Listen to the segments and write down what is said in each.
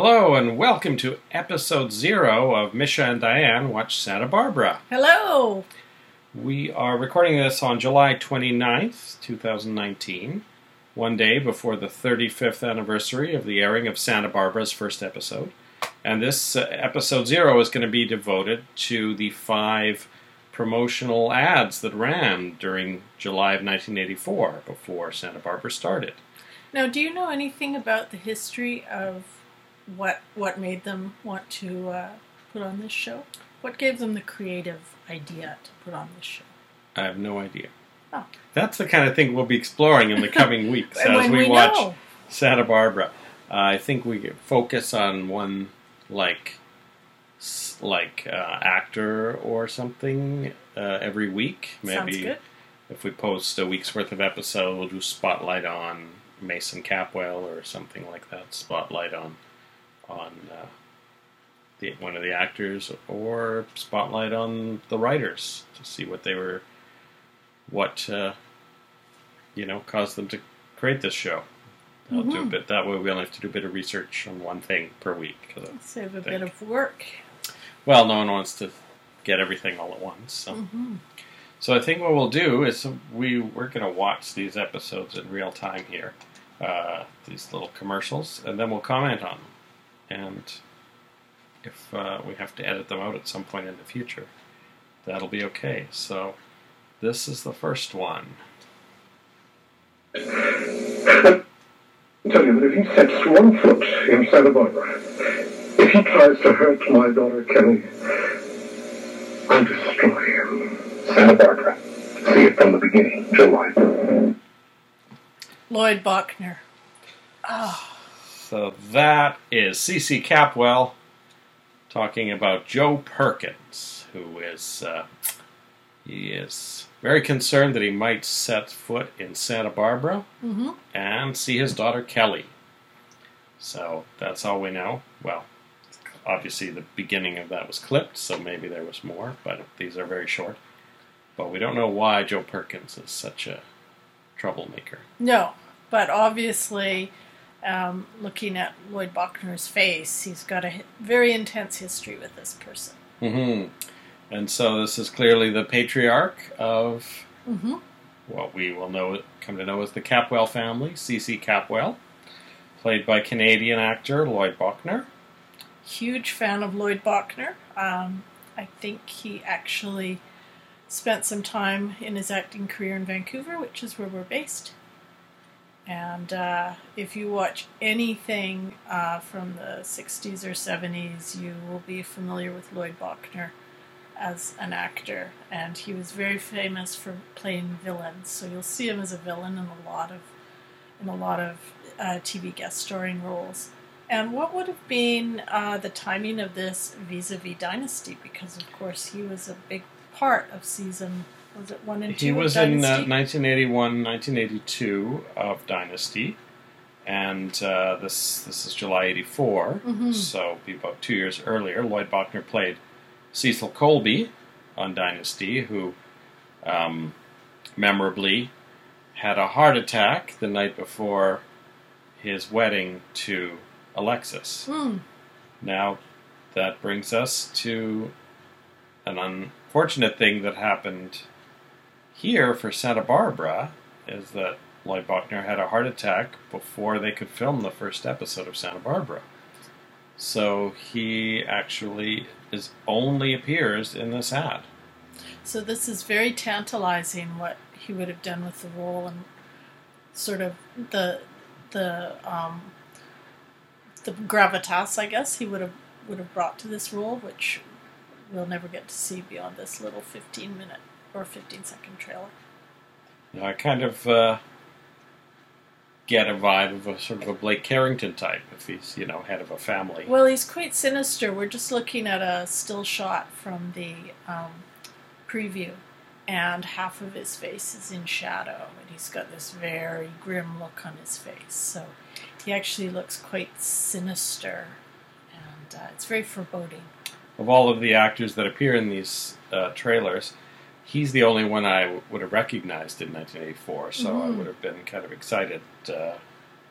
Hello and welcome to episode zero of Misha and Diane Watch Santa Barbara. Hello. We are recording this on July 29th, 2019, one day before the 35th anniversary of the airing of Santa Barbara's first episode. And this uh, episode zero is going to be devoted to the five promotional ads that ran during July of 1984 before Santa Barbara started. Now, do you know anything about the history of what what made them want to uh, put on this show? What gave them the creative idea to put on this show? I have no idea. Oh. That's the kind of thing we'll be exploring in the coming weeks as we, we watch know. Santa Barbara. Uh, I think we could focus on one like like uh, actor or something uh, every week. Maybe Sounds good. if we post a week's worth of episode, we'll do spotlight on Mason Capwell or something like that. Spotlight on on uh, the one of the actors, or spotlight on the writers to see what they were, what uh, you know, caused them to create this show. I'll do a Mhm. bit that way. We only have to do a bit of research on one thing per week. Save a bit of work. well, no one wants to get everything all at once. So. hmm So I think what we'll do is we we're going to watch these episodes in real time here, uh, these little commercials, and then we'll comment on them. And if uh, we have to edit them out at some point in the future, that'll be okay. So this is the first one. tell you that if he sets one foot in Santa Barbara, if he tries to hurt my daughter Kelly, I'll destroy him. Santa Barbara. See it from the beginning, July. Lloyd Bochner. Oh, So that is C.C. Capwell talking about Joe Perkins, who is uh, he is very concerned that he might set foot in Santa Barbara hmm and see his daughter Kelly. So that's all we know. Well, obviously the beginning of that was clipped, so maybe there was more, but these are very short. But we don't know why Joe Perkins is such a troublemaker. no, but obviously, um, looking at Lloyd Bochner's face, he's got a very intense history with this person. Mm-hmm. And so this is clearly the patriarch of hmm what we will know come to know as the Capwell family, C.C. Capwell, played by Canadian actor Lloyd Bochner. Huge fan of Lloyd Bochner. Um, I think he actually spent some time in his acting career in Vancouver, which is where we're based. And uh, if you watch anything uh, from the 60s or 70s, you will be familiar with Lloyd Bochner as an actor. And he was very famous for playing villains. So you'll see him as a villain in a lot of in a lot of uh, TV guest starring roles. And what would have been uh, the timing of this vis-a-vis Dynasty? Because of course he was a big part of season. Was it one and two? He was in uh, 1981, 1982 of Dynasty, and uh, this this is July '84, Mhm. so be about two years earlier. Lloyd Bochner played Cecil Colby on Dynasty, who um, memorably had a heart attack the night before his wedding to Alexis. Hmm. Now, that brings us to an unfortunate thing that happened here for Santa Barbara is that Lloyd Bochner had a heart attack before they could film the first episode of Santa Barbara. So he actually is only appears in this ad. So this is very tantalizing what he would have done with the role and sort of the the um, the gravitas, I guess, he would have would have brought to this role, which we'll never get to see beyond this little fifteen minute or fifteen second trailer. Now, I kind of uh, get a vibe of a sort of a Blake Carrington type if he's you know head of a family. Well, he's quite sinister. We're just looking at a still shot from the um, preview, and half of his face is in shadow, and he's got this very grim look on his face. So he actually looks quite sinister, and uh, it's very foreboding. of all of the actors that appear in these uh, trailers, he's the only one I w- would have recognized in 1984. So I Mhm. would have been kind of excited, uh,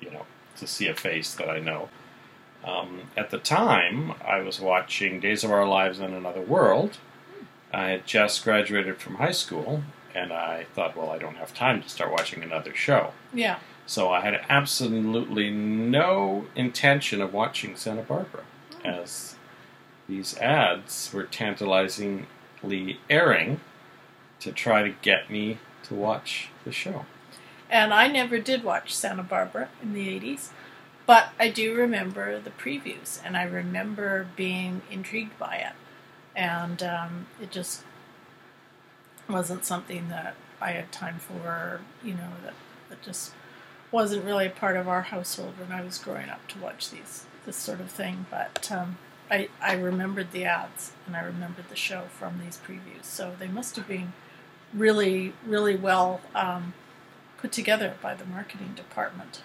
you know, to see a face that I know. Um, at the time, I was watching Days of Our Lives in Another World. I had just graduated from high school, and I thought, well, I don't have time to start watching another show. Yeah. So I had absolutely no intention of watching Santa Barbara, as these ads were tantalizingly airing to try to get me to watch the show. And I never did watch Santa Barbara in the 80s, but I do remember the previews, and I remember being intrigued by it. And um, it just wasn't something that I had time for, you know, that, that just wasn't really a part of our household when I was growing up to watch these this sort of thing. But um, I, I remembered the ads, and I remembered the show from these previews. So they must have been really, really well um, put together by the marketing department.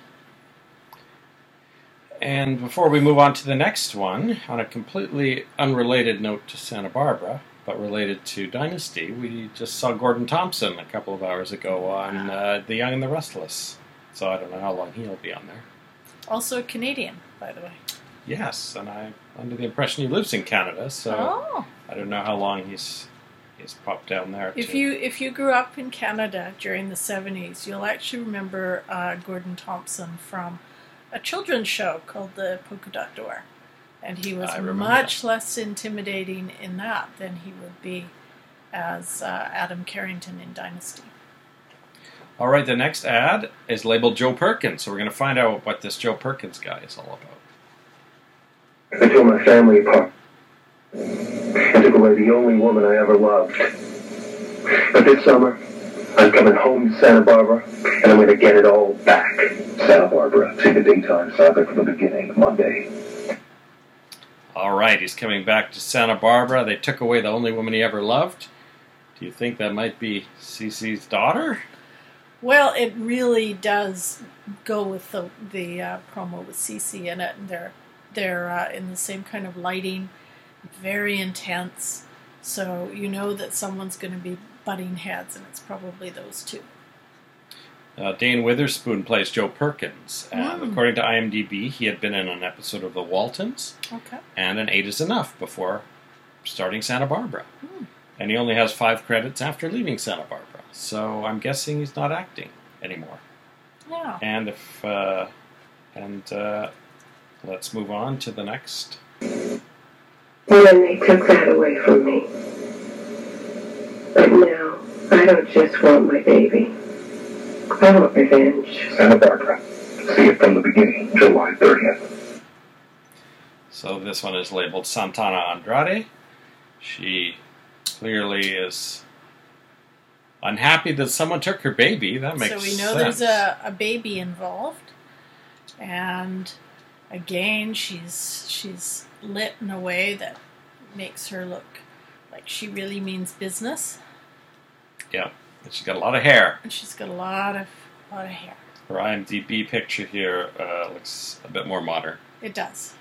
And before we move on to the next one, on a completely unrelated note to Santa Barbara, but related to Dynasty, we just saw Gordon Thompson a couple of hours ago on uh, The Young and the Restless. So I don't know how long he'll be on there. Also a Canadian, by the way. Yes, and I'm under the impression he lives in Canada, so oh. I don't know how long he's he's popped down there. If too. you if you grew up in Canada during the seventies, you'll actually remember uh, Gordon Thompson from a children's show called The Polka Dot Door, and he was I remember much less intimidating in that than he would be as uh, Adam Carrington in Dynasty. All right, the next ad is labeled Joe Perkins, so we're going to find out what this Joe Perkins guy is all about. I tore my family apart. I took away the only woman I ever loved. But this summer, I'm coming home to Santa Barbara, and I'm going to get it all back. Santa Barbara, see the daytime saga from the beginning, Monday. All right, he's coming back to Santa Barbara. They took away the only woman he ever loved. Do you think that might be Cece's daughter? Well, it really does go with the the uh, promo with Cece in it, and they're they're uh, in the same kind of lighting, very intense. So you know that someone's going to be butting heads, and it's probably those two. Uh, Dane Witherspoon plays Joe Perkins, and Mm. according to IMDb, he had been in an episode of The Waltons Okay. and an Eight is Enough before starting Santa Barbara. Hmm. And he only has five credits after leaving Santa Barbara, so I'm guessing he's not acting anymore. Yeah. And if uh, and uh, let's move on to the next. When they took that away from me. But now, I don't just want my baby. I want revenge. Santa Barbara, see it from the beginning, July 30th. So this one is labeled Santana Andrade. She clearly is unhappy that someone took her baby. That makes sense. so we know sense. there's a, a baby involved, and again, she's she's lit in a way that makes her look like she really means business, yeah. And she's got a lot of hair. and she's got a lot of lot of hair. Her IMDb picture here uh, looks a bit more modern. It does.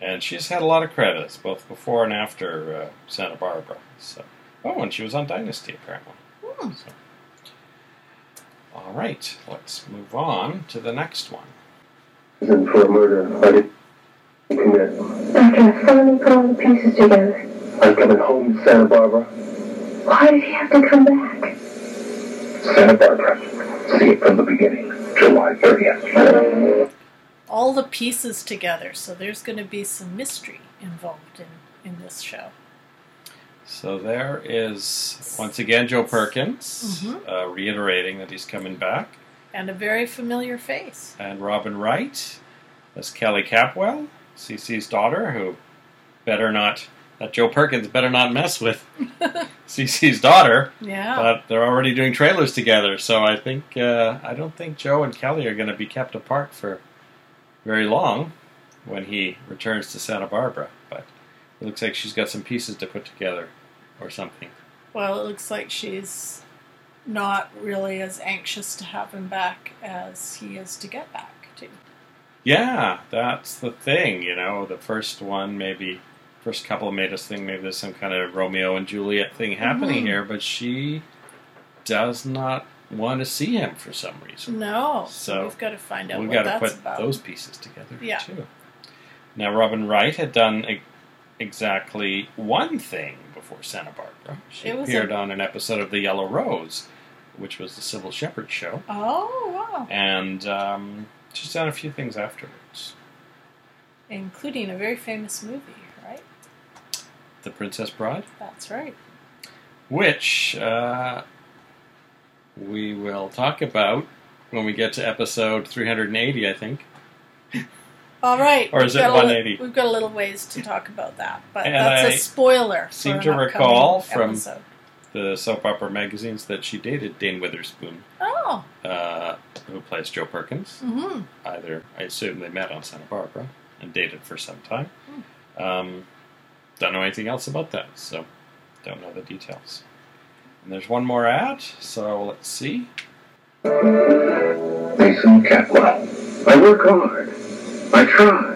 And she's had a lot of credits, both before and after uh, Santa Barbara. So, oh, and she was on Dynasty apparently. Hmm. So, all right, let's move on to the next one. And for a murder I didn't commit. I can finally put all the pieces together. I'm coming home to Santa Barbara. Why did he have to come back? Santa Barbara, see it from the beginning, July 30th. All the pieces together, so there's going to be some mystery involved in in this show. So there is once again Joe Perkins Mhm. uh, reiterating that he's coming back, And a very familiar face. and Robin Wright as Kelly Capwell, Cece's daughter, who better not that Joe Perkins better not mess with Cece's daughter. Yeah. But they're already doing trailers together, so I think uh, I don't think Joe and Kelly are going to be kept apart for very long when he returns to Santa Barbara. But it looks like she's got some pieces to put together or something. Well, it looks like she's not really as anxious to have him back as he is to get back to. Yeah, that's the thing. You know, the first one maybe. First couple made us think maybe there's some kind of Romeo and Juliet thing happening Mhm. here, but she does not want to see him for some reason. No. So, we've got to find out We've got to put about. those pieces together Yeah. too. Now, Robin Wright had done e- exactly one thing before Santa Barbara. She appeared a- on an episode of The Yellow Rose, which was the Cybill Shepherd show, Oh, wow. and um, she's done a few things afterwards. Including a very famous movie, right? The Princess Bride, That's right. which uh, we will talk about when we get to episode 380, I think. All right. Or is it got a li- 180? we've got a little ways to talk about that, but And that's I a spoiler. seem to recall from- episode. The soap opera magazines that she dated Dane Witherspoon, Oh. uh, who plays Joe Perkins. hmm either I assume they met on Santa Barbara and dated for some time. Hmm. Um, don't know anything else about that, so don't know the details. And there's one more ad, so let's see. Mason Capwell. I work hard. I try.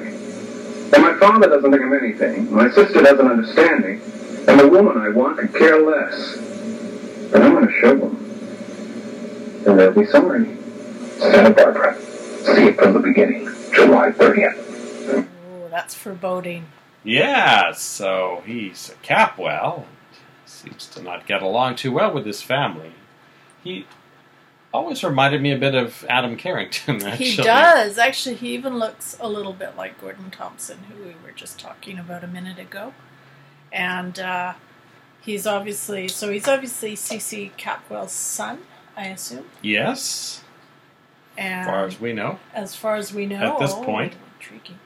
And my father doesn't think of anything. My sister doesn't understand me. And the woman I want could care less. But I'm going to show them. And they'll be sorry. Santa Barbara. See it from the beginning. July 30th. Ooh, that's foreboding. Yeah, so he's a Capwell and seems to not get along too well with his family. He always reminded me a bit of Adam Carrington, actually. He does. Actually, he even looks a little bit like Gordon Thompson, who we were just talking about a minute ago. And uh, he's obviously, so he's obviously C.C. Capwell's son, I assume. Yes, And as far as we know. as far as we know. At this oh, point. Intriguing.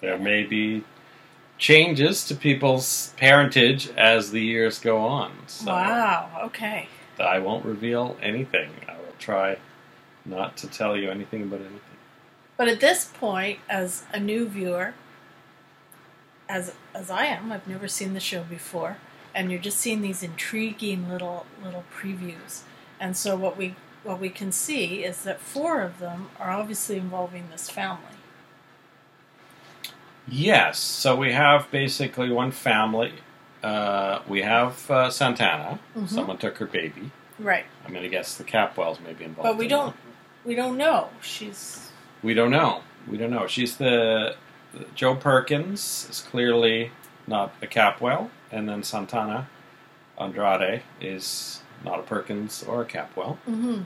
There may be changes to people's parentage as the years go on. So Wow, okay. I won't reveal anything. I will try not to tell you anything about anything. But at this point, as a new viewer, as as I am, I've never seen the show before, and you're just seeing these intriguing little little previews. And so what we what we can see is that four of them are obviously involving this family. Yes, so we have basically one family. Uh, we have uh, Santana. Mhm. Someone took her baby. Right. I'm going to guess the Capwells may be involved. But we in don't that. we don't know. She's We don't know. We don't know. She's the Joe Perkins is clearly not a Capwell, and then Santana Andrade is not a Perkins or a Capwell. mhm.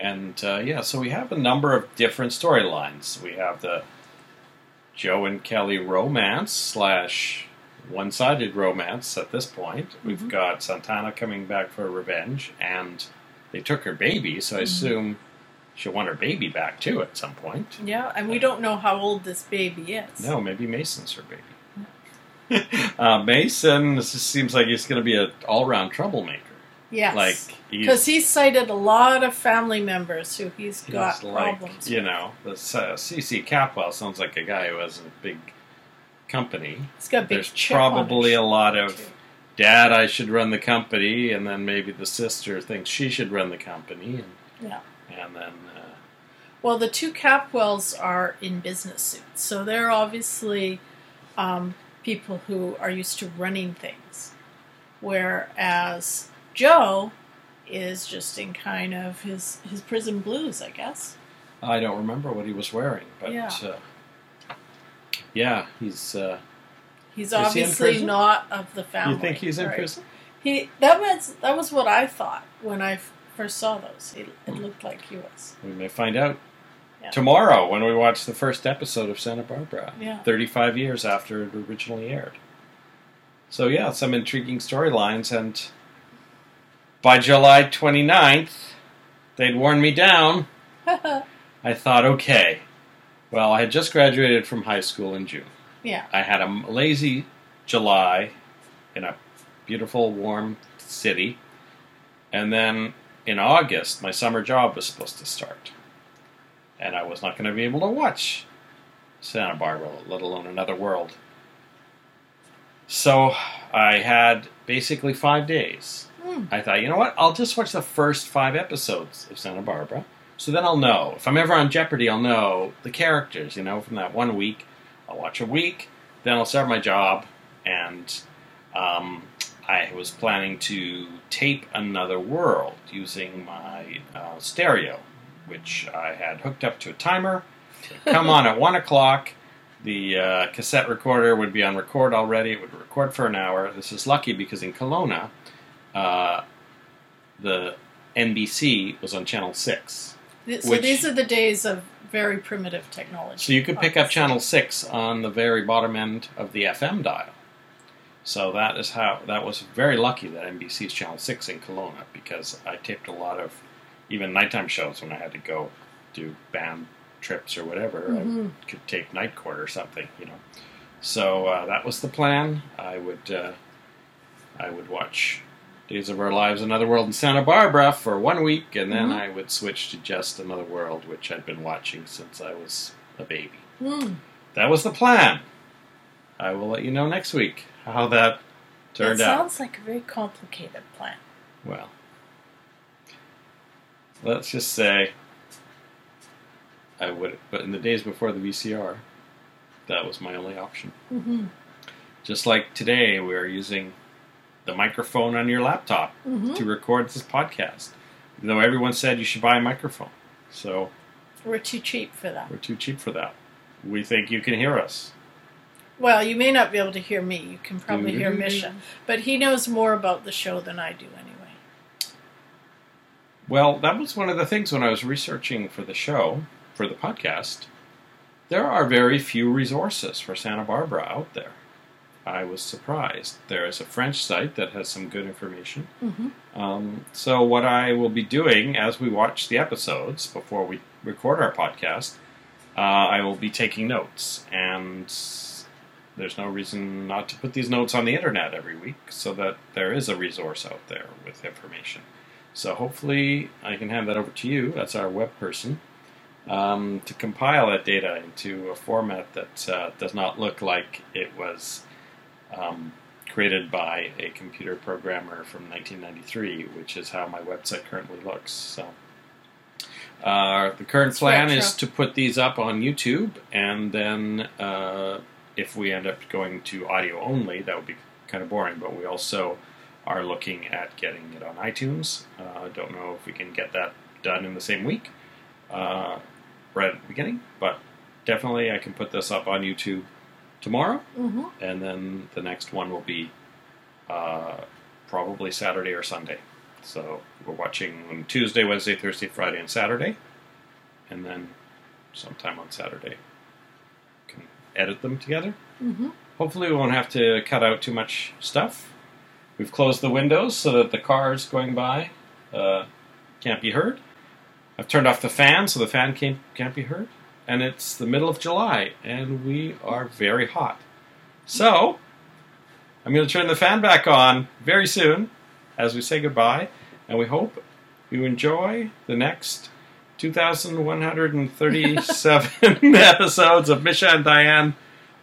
And uh, yeah, so we have a number of different storylines. We have the Joe and Kelly romance slash one-sided romance at this point. We've Mhm. got Santana coming back for revenge, and they took her baby, so I Mhm. assume she'll want her baby back too at some point. Yeah, and we don't know how old this baby is. No, maybe Mason's her baby. uh, Mason this just seems like he's going to be an all-round troublemaker. Yes. Like because he's cited a lot of family members who he's He's got like, problems you with. know, uh, CC Capwell sounds like a guy who has a big company. He's got big There's probably a lot of too. dad, I should run the company, and then maybe the sister thinks she should run the company, and Yeah. And then uh, Well, the two Capwells are in business suits, so they're obviously um, people who are used to running things, whereas Joe is just in kind of his his prison blues, I guess. I don't remember what he was wearing, but Yeah. uh, yeah, he's. Uh, He's obviously prison? not of the family. you think he's in right? prison? He that was that was what I thought when I f- first saw those. It, it looked like he was. We may find out Yeah. tomorrow when we watch the first episode of Santa Barbara. Yeah. 35 years after it originally aired. So, yeah, some intriguing storylines. And by July 29th, they'd worn me down. I thought, okay, well, I had just graduated from high school in June. yeah. I had a lazy July in a beautiful, warm city. And then in August, my summer job was supposed to start. And I was not going to be able to watch Santa Barbara, let alone Another World. So I had basically five days. Hmm. I thought, you know what? I'll just watch the first five episodes of Santa Barbara. So then I'll know. If I'm ever on Jeopardy, I'll know the characters, you know, from that one week. I'll watch a week, then I'll start my job, and um, I was planning to tape Another World using my uh, stereo, which I had hooked up to a timer. come on at one o'clock, the uh, cassette recorder would be on record already. It would record for an hour. This is lucky because in Kelowna, uh, the NBC was on channel six, So Which- these are the days of very primitive technology. so you could pick up channel six on the very bottom end of the FM dial. So that is how that was very lucky that NBC's channel six in Kelowna because I taped a lot of even nighttime shows when I had to go do band trips or whatever. Mhm. I could tape night court or something, you know. So uh, that was the plan. I would uh, I would watch Days of Our Lives, Another World in Santa Barbara for one week, and then Mhm. I would switch to Just Another World, which I'd been watching since I was a baby. Hmm. That was the plan. I will let you know next week how that turned out. it out. sounds like a very complicated plan. Well, let's just say I would, but in the days before the VCR, that was my only option. Mm-hmm. Just like today, we're using the microphone on your laptop Mm-hmm. to record this podcast. Even though everyone said you should buy a microphone. So We're too cheap for that. we're too cheap for that. We think you can hear us. Well, you may not be able to hear me. You can probably hear Doo-doo-doo. Misha, but he knows more about the show than I do anyway. Well, that was one of the things when I was researching for the show, for the podcast. There are very few resources for Santa Barbara out there. I was surprised. There is a French site that has some good information. Mm-hmm. Um, so, what I will be doing as we watch the episodes before we record our podcast, uh, I will be taking notes. And there's no reason not to put these notes on the internet every week so that there is a resource out there with information. So, hopefully, I can hand that over to you. That's our web person. Um, to compile that data into a format that uh, does not look like it was um, created by a computer programmer from 1993, which is how my website currently looks. So, uh, the current plan is to put these up on YouTube, and then uh, if we end up going to audio only, that would be kind of boring. But we also are looking at getting it on iTunes. Uh, I don't know if we can get that done in the same week, uh, right at the beginning, but definitely I can put this up on YouTube tomorrow Mm-hmm. and then the next one will be uh, probably Saturday or Sunday. So we're watching on Tuesday, Wednesday, Thursday, Friday, and Saturday, and then sometime on Saturday edit them together. Mm-hmm. Hopefully, we won't have to cut out too much stuff. We've closed the windows so that the cars going by uh, can't be heard. I've turned off the fan so the fan can't, can't be heard. And it's the middle of July, and we are very hot. So, I'm going to turn the fan back on very soon as we say goodbye, and we hope you enjoy the next 2,137 episodes of Misha and Diane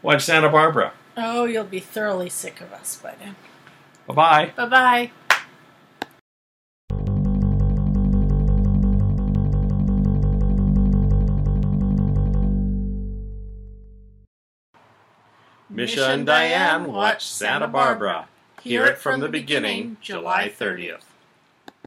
Watch Santa Barbara. Oh, you'll be thoroughly sick of us by then. Bye bye. Bye bye. Misha and Diane watch Santa Barbara. Hear it from the beginning, July 30th.